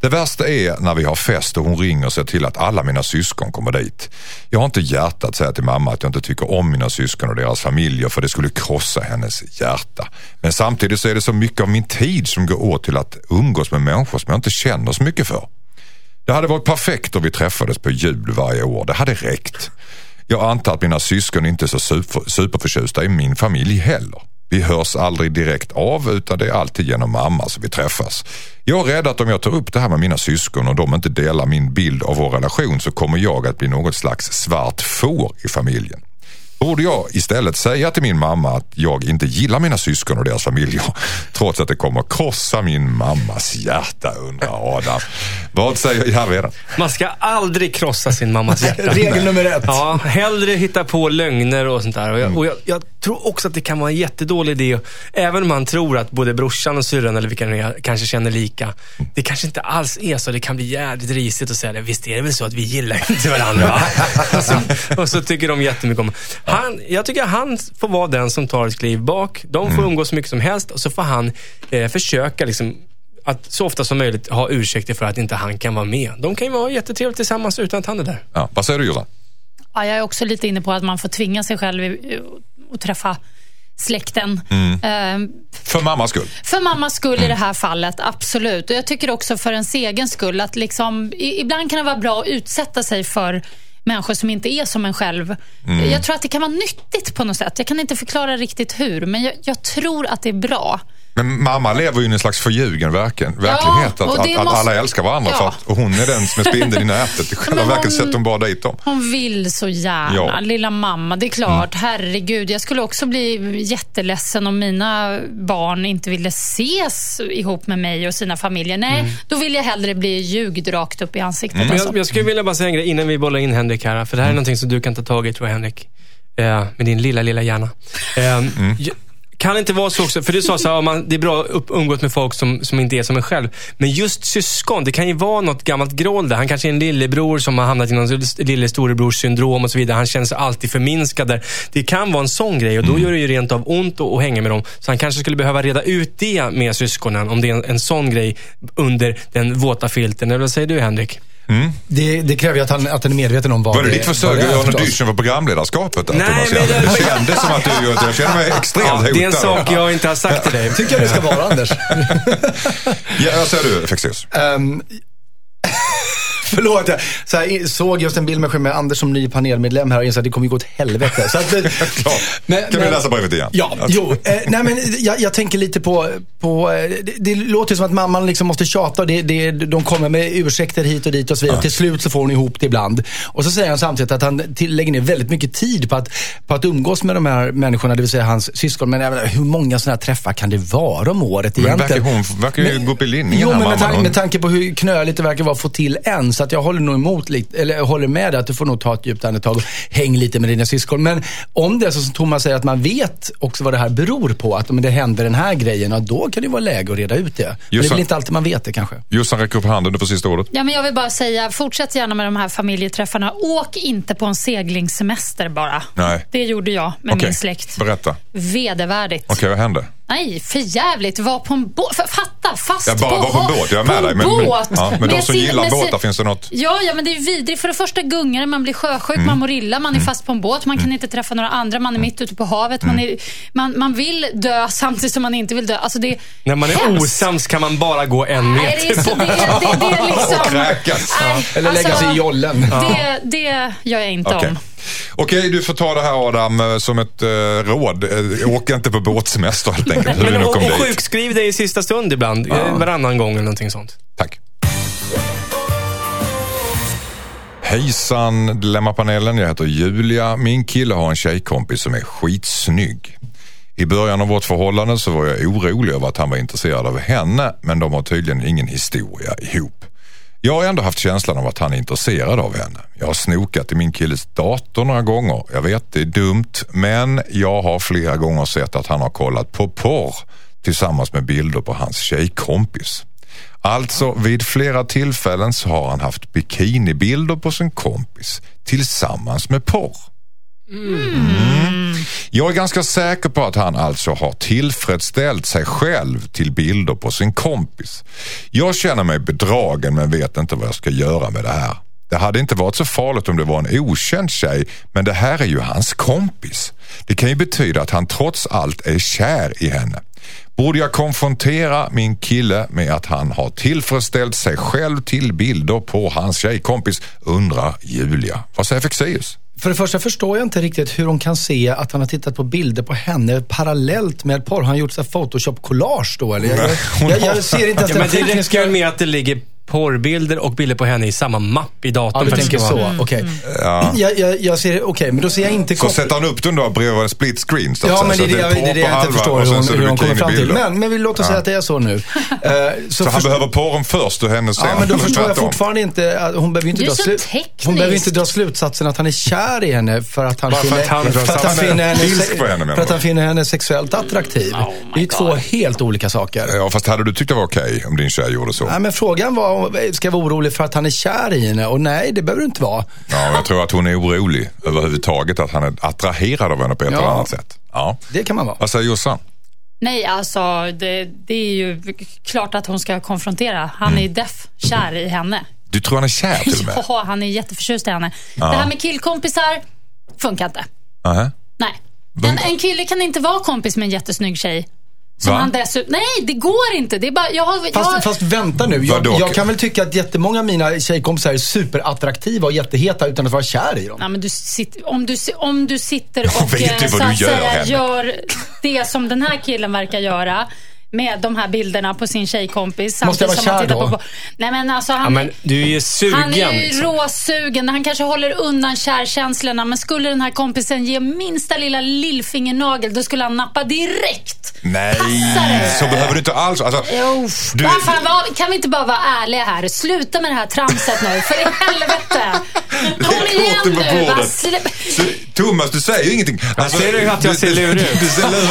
Det värsta är när vi har fest och hon ringer och ser till att alla mina syskon kommer dit. Jag har inte hjärta att säga till mamma att jag inte tycker om mina syskon och deras familjer för det skulle krossa hennes hjärta. Men samtidigt så är det så mycket av min tid som går åt till att umgås med människor som jag inte känner så mycket för. Det hade varit perfekt om vi träffades på jul varje år. Det hade räckt. Jag antar att mina syskon inte är så super, superförtjusta i min familj heller. Vi hörs aldrig direkt av utan det är alltid genom mamma som vi träffas. Jag är rädd att om jag tar upp det här med mina syskon och de inte delar min bild av vår relation så kommer jag att bli något slags svart får i familjen. Borde jag istället säga till min mamma att jag inte gillar mina syskon och deras familjer trots att det kommer krossa min mammas hjärta undrar Adam. Vad säger Järvheden? Man ska aldrig krossa sin mammas hjärta. Regel nummer ett. Ja, hellre hitta på lögner och sånt där. Och, jag, och jag, jag tror också att det kan vara en jättedålig idé, även om man tror att både brorsan och syrran eller vilka det är, kanske känner lika. Det kanske inte alls är så. Det kan bli jävligt risigt att säga det. Visst är det väl så att vi gillar inte varandra? och, så, och så tycker de jättemycket om han, Jag tycker han får vara den som tar ett kliv bak. De får umgås så mycket som helst och så får han eh, försöka liksom att så ofta som möjligt ha ursäkter för att inte han kan vara med. De kan ju vara jättetrevligt tillsammans utan att han är där. Ja, vad säger du Jossan? Ja, jag är också lite inne på att man får tvinga sig själv att träffa släkten. Eh, För mammas skull. För mammas skull i det här fallet, absolut. Och Jag tycker också för ens egen skull. att liksom, i- Ibland kan det vara bra att utsätta sig för människor som inte är som en själv. Jag tror att det kan vara nyttigt på något sätt. Jag kan inte förklara riktigt hur, men jag, jag tror att det är bra. Men mamma lever ju i en slags förljugen verken, verklighet. och att, att, att måste- alla älskar varandra Ja. för att hon är den som är spindeln i nätet. I själva verket sätter hon bara dit dem. Hon vill så gärna, Ja. Mm. lilla mamma. Det är klart, herregud. Jag skulle också bli jätteledsen om mina barn inte ville ses ihop med mig och sina familjer. Nej, Mm. då vill jag hellre bli ljugd rakt upp i ansiktet. Men Alltså. jag, jag skulle vilja bara säga en grej innan vi bollar in Henrik här. För det här är någonting som du kan ta tag i tror jag Henrik. Eh, med din lilla, lilla hjärna. Eh, j- Kan det inte vara så också, för du sa så här, man, det är bra att umgås med folk som, som inte är som en själv. Men just syskon, det kan ju vara något gammalt groll där. Han kanske är en lillebror som har hamnat i någon lille storebrors syndrom och så vidare. Han känner sig alltid förminskad där. Det kan vara en sån grej och då gör det ju rent av ont att, att hänga med dem. Så han kanske skulle behöva reda ut det med syskonen, om det är en, en sån grej under den våta filten. Eller vad säger du Henrik? Det, det kräver ju att han, att han är medveten om vad Var det det ditt försök det att är, göra en audition för programledarskapet? där, Nej, Thomas men det- det kändes som att du gjorde det. Jag känner mig extremt Ja, hotad. det är en sak jag inte har sagt till dig. tycker jag det ska vara, Anders. Ja, vad säger du, Fexeus? Ehm, Förlåt, jag så här, såg just en bild med, med Anders som ny panelmedlem här och insåg att det kommer ju gå åt helvete. Så att, Klart. Kan vi läsa brevet igen? Ja, jo. Eh, nej men jag, jag tänker lite på, på eh, det, det låter som att mamman liksom måste tjata och det, det, de kommer med ursäkter hit och dit och så vidare. Till slut så får hon ihop det ibland. Och så säger han samtidigt att han till, lägger ner väldigt mycket tid på att, på att umgås med de här människorna, det vill säga hans syskon. Men menar, hur många sådana här träffar kan det vara om året Men egentligen? verkar hon verkar ju gå upp i linjen Jo, men med, tan- med tanke på hur knöligt det verkar vara att få till en. Så att jag håller nog emot, eller håller med dig att du får nog ta ett djupt andetag och häng lite med dina syskon. Men om det är så som Thomas säger att man vet också vad det här beror på. Att om det händer den här grejen, och då kan det vara läge att reda ut det. Men det är väl inte alltid man vet det kanske. Jossan räcker upp handen, du får sista ordet. Ja, men jag vill bara säga, fortsätt gärna med de här familjeträffarna. Åk inte på en seglingssemester bara. Nej. Det gjorde jag med Okej, min släkt. berätta. Vedervärdigt. Okej, vad hände? Nej, för jävligt. Var på en båt. Fatta, fast Jag bara på, var på en båt, jag är med dig. en Men, men, båt. ja, men de som sin- gillar båtar, finns det något? Ja, ja, men det är vidrigt. För det första gungar man blir sjösjuk, Mm. man mår illa, man är fast på en båt, man kan inte träffa några andra, man är mitt ute på havet, man, Mm. är, man, man vill dö samtidigt som man inte vill dö. Alltså det är När man är hemskt. osams kan man bara gå en Nej, det är, meter så, det, bort. är, det, det är liksom... Och kräkas. Nej, Eller lägga alltså, sig i jollen. Det, det gör jag inte om. Okej, du får ta det här Adam eh, som ett eh, råd. Eh, åk inte på båtsemester helt enkelt. Men nu och, och sjukskriv dig i sista stund ibland. eh, Varannan gång eller någonting sånt. Tack. Hejsan Dilemmapanelen, jag heter Julia. Min kille har en tjejkompis som är skitsnygg. I början av vårt förhållande så var jag orolig över att han var intresserad av henne men de har tydligen ingen historia ihop. Jag har ändå haft känslan av att han är intresserad av henne. Jag har snokat i min killes dator några gånger. Jag vet det är dumt men jag har flera gånger sett att han har kollat på porr tillsammans med bilder på hans tjejkompis. Alltså vid flera tillfällen så har han haft bikinibilder på sin kompis tillsammans med porr. Mm. Jag är ganska säker på att han alltså har tillfredsställt sig själv till bilder på sin kompis. Jag känner mig bedragen men vet inte vad jag ska göra med det här. Det hade inte varit så farligt om det var en okänd tjej, men det här är ju hans kompis. Det kan ju betyda att han trots allt är kär i henne. Borde jag konfrontera min kille med att han har tillfredsställt sig själv till bilder på hans tjejkompis? Undrar Julia. Vad säger Fexeus? För det första förstår jag inte riktigt hur hon kan se att han har tittat på bilder på henne parallellt med porr. Har han gjort Photoshop-collage då eller? Jag, jag, jag, jag ser inte ens Ja, men det räcker med att det ligger porrbilder och bilder på henne i samma mapp i datorn. Ja, du för att det tänker ska vara- så. Okej. Jag, jag, jag ser, okej, men då ser jag inte Så sätter han upp den då bredvid en split screen? Så Ja, men det är Så det, det, är det porr på jag inte halva förstår och hur hon, så det hur hon kommer fram till. Men, men vi låter säga att det är så nu. Eh, Så han först- behöver porren först och henne sen? Ja, men då förstår jag fortfarande inte, att hon behöver ju inte Det dra så tekniskt. Hon behöver inte dra slutsatsen att han är kär i henne för att han Bara för finner, att han- för att han han är finner henne, han sexuellt attraktiv. det är två helt olika saker. Ja, fast hade du tyckt det var okej om din tjej gjorde så? Nej, men frågan var, ska jag vara orolig för att han är kär i henne? Och nej, det behöver du inte vara. Ja, jag tror att hon är orolig överhuvudtaget, att han är attraherad av henne på ett Ja. eller annat sätt. Ja. Det kan man vara. Vad säger Jossan? Nej, alltså det, det är ju klart att hon ska konfrontera. Han är deff kär i henne. Du tror han är kär till och med? Ja, han är jätteförtjust i henne. Det här med killkompisar funkar inte. Aha. Nej. En, en kille kan inte vara kompis med en jättesnygg tjej. Som Va? han dessutom... Nej, det går inte. Det är bara... Jag har, jag Fast, fast vänta nu, jag, jag kan väl tycka att jättemånga av mina tjejkompisar är superattraktiva och jätteheta utan att vara kär i dem. Nej, men du sitter, om, du, om du sitter Jag och vet eh, så att gör, säga gör det som den här killen verkar göra med de här bilderna på sin tjejkompis. Måste jag vara som han kär tittar då? På, nej men alltså han, Ja, men du är ju sugen. han är ju liksom. råsugen. Han kanske håller undan kärkänslorna. Men skulle den här kompisen ge minsta lilla lillfingernagel, då skulle han nappa direkt. Nej, Passar det? så behöver du inte alls. Alltså, Jo, Du- fan, kan vi inte bara vara ärliga här? Sluta med det här tramset nu, för i helvete. Kom igen nu. va? Thomas, du säger ju ingenting. Alltså, ser du att jag ser lurig ut?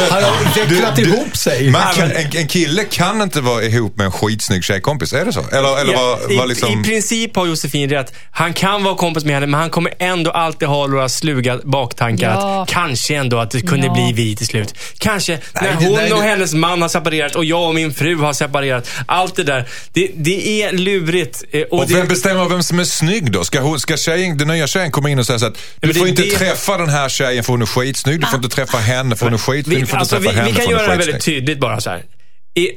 Han har vecklat ihop sig. Man kan, en, en kille kan inte vara ihop med en skitsnygg tjejkompis, är det så? Eller, eller Ja, vad, i, vad liksom... I princip har Josefin rätt. Han kan vara kompis med henne, men han kommer ändå alltid ha några sluga baktankar. Ja. Att kanske ändå att det kunde Ja. bli vi till slut. Kanske när det- hon nej, och det- hennes man har separerat och jag och min fru har separerat. Allt det där. Det, det är lurigt. eh, Och Och det, vem bestämmer vem som är snygg då? Ska, hon, ska tjejen, den nya tjejen komma in och säga så att du men det får är inte det- träffa den här tjejen för hon är skitsnygg. Du får inte träffa henne för hon är skitsnygg. vi, Du får inte alltså, vi, träffa henne vi för kan hon göra det är väldigt skitsnygg. tydligt bara så här.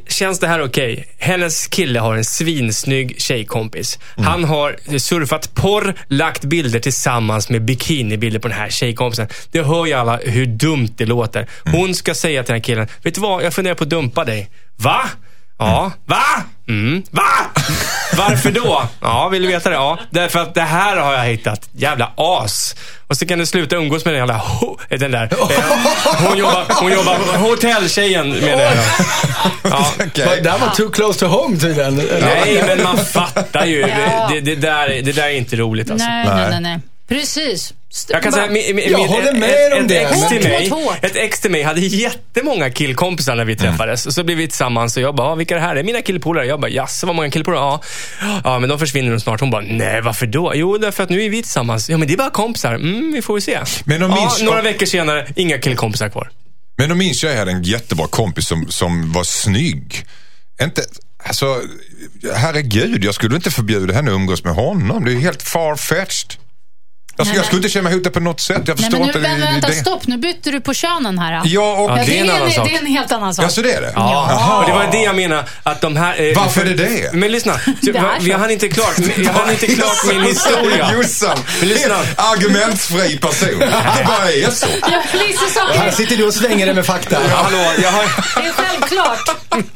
Känns det här okej? Hennes kille har en svinsnygg tjejkompis. Mm. Han har surfat porr, lagt bilder tillsammans med bikinibilder på den här tjejkompisen. Det hör ju alla hur dumt det låter. Mm. Hon ska säga till den här killen, vet du vad? Jag funderar på att dumpa dig. Va? Ja. Va? Mm. Va? Varför då? Ja, vill du veta det? Ja. Därför att det här har jag hittat. Jävla as. Och så kan du sluta umgås med den jävla ho- eh, den där. Eh, Hon jobbar, hon jobbar hotelltjejen menar jag. Ja. Okej. Det här var too close to home tydligen. Nej, men man fattar ju. Ja. Det, det, där, det där är inte roligt alltså. Nej, nej, nej, nej. Precis. Jag kan säga, min, min, Jag håller med ett, om ett, det, Ex till mig, ett ex till mig hade jättemånga killkompisar när vi träffades. Och så blev vi tillsammans och jag bara, "Ja, vilka är det här? Det är mina killpolare. Jag bara, jaså vad många killpolare? Ja. ja, men de försvinner nog snart. Hon bara, nej varför då? Jo, därför att nu är vi tillsammans. Ja, men det är bara kompisar. Mm, vi får väl se. Men om ja, min- några veckor senare, inga killkompisar kvar. Men om min tjej hade en jättebra kompis som, som var snygg. Inte, alltså, herregud, jag skulle inte förbjuda henne att umgås med honom. Det är helt far-fetched. Alltså, Nej, jag men- skulle inte känna mig hotad på något sätt. Jag Nej, förstår men inte. nu, det- vänta, det- stopp. Nu bytte du på könen här. då. Ja, och... Ja, Ja, det är en annan sak. Det är en helt annan sak. Alltså det är det? Ja, och det var det jag menar. Att de här... eh, Varför är det det? Men lyssna. Det är Jag, så. jag hann inte klart, jag hann inte klart min historia. Jossan, Men argumentfri person. Det bara är så. Ja, vissa Här saker, sitter du och svänger dig med fakta. Ja, hallå, jag har, det är självklart.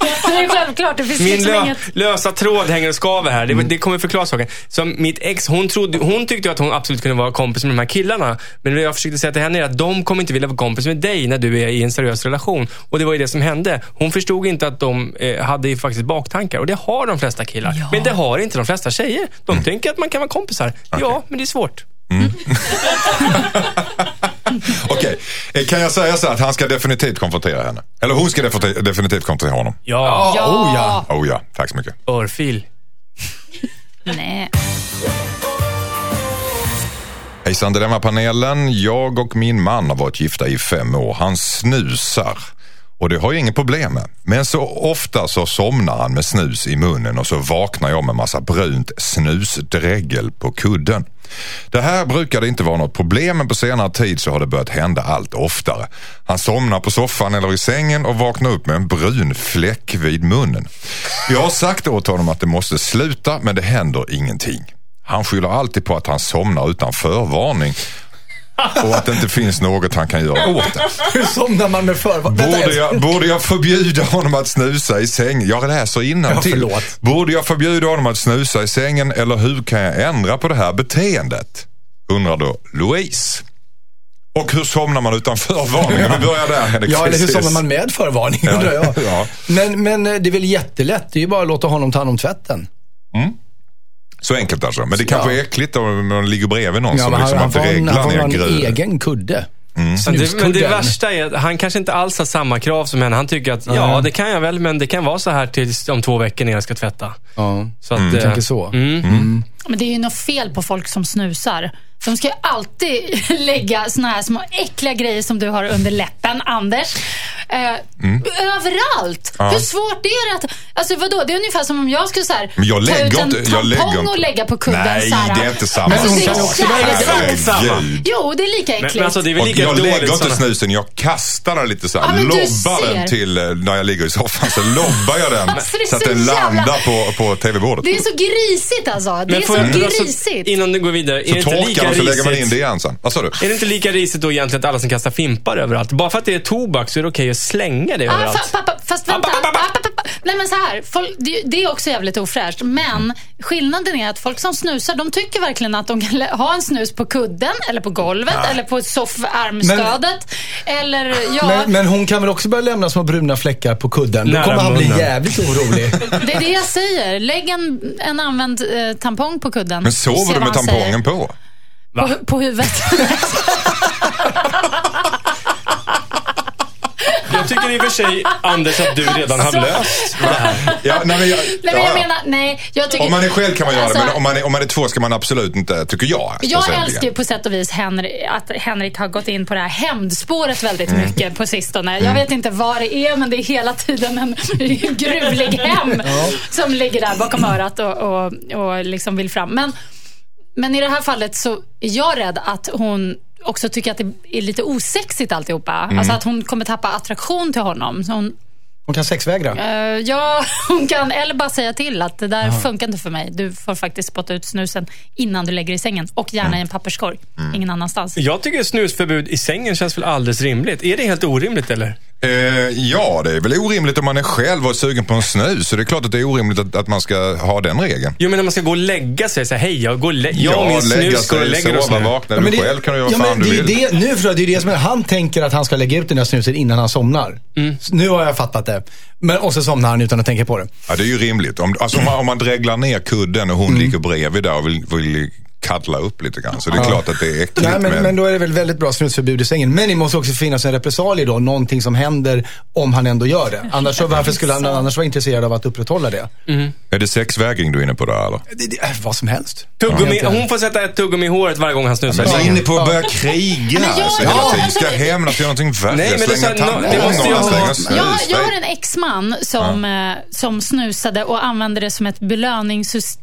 Det är självklart. Det finns min liksom lö, inget... lösa tråd hänger och skaver här. Det, det kommer förklara saken. Så mitt ex, hon, trodde, hon tyckte att hon absolut kunde vara kompis med de här killarna. Men det jag försökte säga till henne är att de kommer inte vilja vara kompis med dig när du är i en seriös relation. Och det var ju det som hände. Hon förstod inte att de eh, hade ju faktiskt baktankar. Och det har de flesta killar. Ja. Men det har inte de flesta tjejer. De tänker att man kan vara kompisar. Ja, men det är svårt. Okej, eh, kan jag säga så att han ska definitivt konfrontera henne? Eller hon ska definitivt, definitivt konfrontera honom? Ja, Ja. Oh ja. Oh ja, tack så mycket. örfil. Nej. Hejsan Dilemma-panelen. Jag och min man har varit gifta i fem år. Han snusar. Och det har jag inget problem med. Men så ofta så somnar han med snus i munnen och så vaknar jag med massa brunt snusdregel på kudden. Det här brukade inte vara något problem men på senare tid så har det börjat hända allt oftare. Han somnar på soffan eller i sängen och vaknar upp med en brun fläck vid munnen. Jag har sagt åt honom att det måste sluta men det händer ingenting. Han skyller alltid på att han somnar utan förvarning och att det inte finns något han kan göra åt det. Hur somnar man med förvarning? Borde jag, borde jag förbjuda honom att snusa i sängen? Jag läser Ja, innantill. förlåt. Borde jag förbjuda honom att snusa i sängen eller hur kan jag ändra på det här beteendet? Undrar då Louise. Och hur somnar man utan förvarning? Vi börjar där Henrik. Ja, eller hur somnar man med förvarning Ja, undrar jag. ja. Men, men eh, det är väl jättelätt. Det är ju bara att låta honom ta hand om tvätten. Så enkelt alltså. Men det kanske Ja. är äckligt om man ligger bredvid någon som men liksom han, inte får, en- han får reglar ner gröt. egen kudde. Men det, men det värsta är att han kanske inte alls har samma krav som henne. Han tycker att, ja det kan jag väl, men det kan vara så här tills om två veckor när jag ska tvätta. Ja, Så att, Mm. eh, tänker så. Mm. Men det är ju något fel på folk som snusar. De ska ju alltid lägga såna här små äckliga grejer som du har under läppen, Anders. Eh, Överallt! Ja. Hur svårt är det att... Alltså vadå? Det är ungefär som om jag skulle så här, Men jag ta lägger ut en inte- jag lägger inte- och lägga på kudden. Nej, så här. det är inte samma Men hon Alltså, det är samma. Jo, det är lika Men, äckligt. men alltså det är väl Och lika jag lägger inte snusen, jag kastar den lite så här. Ja, men lobbar den till, eh, när jag ligger i soffan, så lobbar jag den Alltså, är så att så den jävla- landar på, på tv-bordet. Det är så grisigt alltså. Det Men är så jag- alltså, grisigt. innan du går vidare, är det Så inte torkar lika den så lägger man in det igen sen. Vad sa du? Är det inte lika risigt då egentligen att alla som kastar fimpar överallt? Bara för att det är tobak så är det okej att slänga det Ah, överallt. fa, pappa, fast vänta. App, Nej men så här, folk, det, det är också jävligt ofräscht. Men skillnaden är att folk som snusar, de tycker verkligen att de kan ha en snus på kudden, eller på golvet, eller på soffarmstödet. Eller ja, Men, men hon kan väl också börja lämna små bruna fläckar på kudden? Då Nära kommer han bli jävligt orolig. det är det jag säger. Lägg en, en använd eh, tampong på kudden. Men sover du med tampongen säger. på? På, på huvudet. Jag tycker i och för sig, Anders, att du redan har löst det här. Ja, nej, men jag, Nej men ja, jag ja. menar, nej. Jag tycker, Om man är själv kan man göra Alltså, det, men om man, är, om man är två ska man absolut inte, tycker jag. Jag personligen. älskar ju på sätt och vis Henrik, att Henrik har gått in på det här hämndspåret väldigt Mm. mycket på sistone. Jag vet inte vad det är, men det är hela tiden en gruvlig hem som ligger där bakom örat och, och, och liksom vill fram. Men, men i det här fallet så är jag rädd att hon också tycker att det är lite osexigt alltihopa. Mm. Alltså att hon kommer tappa attraktion till honom. Så hon, Hon kan sexvägra. eh, ja, hon kan eller bara säga till att det där funkar inte för mig. Du får faktiskt spotta ut snusen innan du lägger i sängen. Och gärna Mm. i en papperskorg. Ingen annanstans. Jag tycker snusförbud i sängen känns väl alldeles rimligt. Är det helt orimligt eller? Eh, ja, det är väl orimligt om man är själv och är sugen på en snus. Så det är klart att det är orimligt att, att man ska ha den regeln. Jo, men när man ska gå och lägga sig, så här, hej, jag, går lä- jag och min lägga snus går och lägger oss nu. vakna. Ja, du men det- själv kan du göra ja, fan men du det, vill. det, Nu förstår jag, det är det som är, han tänker att han ska lägga ut den där snusen innan han somnar. Mm. Nu har jag fattat det. Men, och så somnar han utan att tänka på det. Ja, det är ju rimligt. Om, alltså, om, man, om man dreglar ner kudden och hon Mm. ligger bredvid där och vill, vill kaddla upp lite grann. Så det är klart att det är äckligt. Nej, men, men, men då är det väl väldigt bra snusförbud i sängen. Men det måste också finnas en repressalie då. Någonting som händer om han ändå gör det. Annars, så, varför skulle han annars vara intresserad av att upprätthålla det? Är det sexvägring du är inne på där eller? det, det är vad som helst. Tuggummi, Egentligen. hon får sätta ett tuggummi i håret varje gång han snusar Men i du är inne på att börja kriga Men jag- alltså, ja, hela tiden. alltså, Ska hämnas, göra någonting värre. Nej, men slänga ha- slänga snus. Jag, jag har en exman som, eh, som snusade och använde det som ett belöningssystem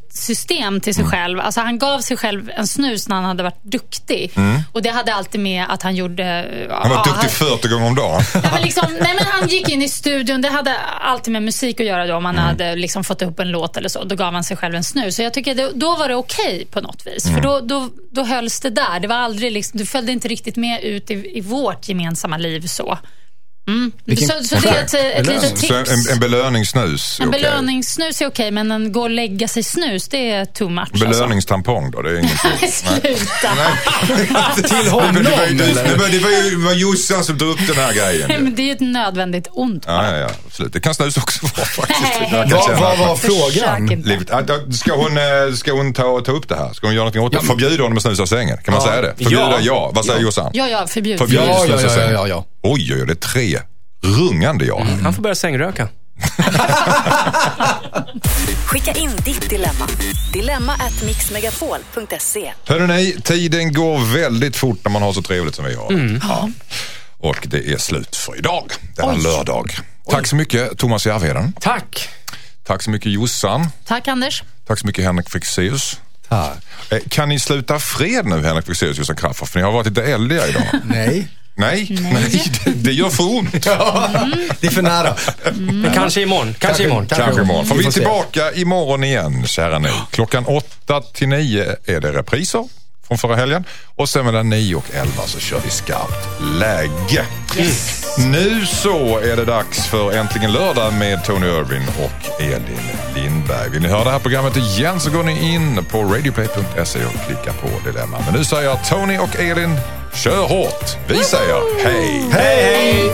till sig själv. Alltså han gav sig själv en snus när han hade varit duktig. Och det hade alltid med att han gjorde... Han var ja, duktig 40 gånger om dagen. Ja, men liksom, nej, men han gick in i studion. Det hade alltid med musik att göra då. Om han Mm. hade liksom fått upp en låt eller så. Då gav han sig själv en snus. Så jag tycker det, då var det okej på något vis. Mm. För då, då, då hölls det där. Det var aldrig liksom, du följde inte riktigt med ut i, i vårt gemensamma liv så. Mm. Vilken- Så, så det är ett, ett litet Så en, tips. en belöningssnus är En okej. belöningssnus är okej, men en gå och lägga sig snus, det är too much. Alltså. Belöningstampong då, det är ingenting. Sluta! Till Det honom var, det, var, det, var, det var ju var Jossan som drog upp den här grejen. Nej, men det är ju ett nödvändigt ont Ja, ja, ja, absolut. Det kan snus också vara faktiskt. Nej. Vad var Försök frågan? Ska hon, eh, ska hon ta, ta upp det här? Ska hon göra någonting åt det? Förbjuda honom att snusa sängen? Kan man säga det? Förbjuda ja. Ja. Vad säger Jossan? Ja, ja, förbjud. Förbjud Ja, ja, snusa i ja, sängen. ja, ja. Oj, oj, oj, det är tre rungande ja. Han får börja sängröka. Skicka in ditt dilemma. Dilemma at mixmegapol.se. Hörrni, tiden går väldigt fort när man har så trevligt som vi har. Mm. Ja. Och det är slut för idag, denna lördag. Tack så mycket Thomas Järvheden. Tack! Tack så mycket Jossan. Tack Anders. Tack så mycket Henrik Fexeus. Tack. Eh, Kan ni sluta fred nu Henrik Fexeus och Jossan Crafoord? För ni har varit lite eldiga idag. Nej. Nej, nej. det, det gör för ont. Det är för nära. Men kanske imorgon. Kanske, imorgon. Kanske imorgon. För Vi är se. tillbaka imorgon igen, kära ni. Klockan åtta till nio är det repriser från förra helgen. Och sen mellan nio och elva så kör vi skarpt läge. Nu så är det dags för Äntligen lördag med Tony Irving och Elin Lindberg. Vill ni höra det här programmet igen så går ni in på radioplay.se och klickar på Dilemma. Men nu säger jag Tony och Elin, kör hårt. Vi säger hej! Hej, hej!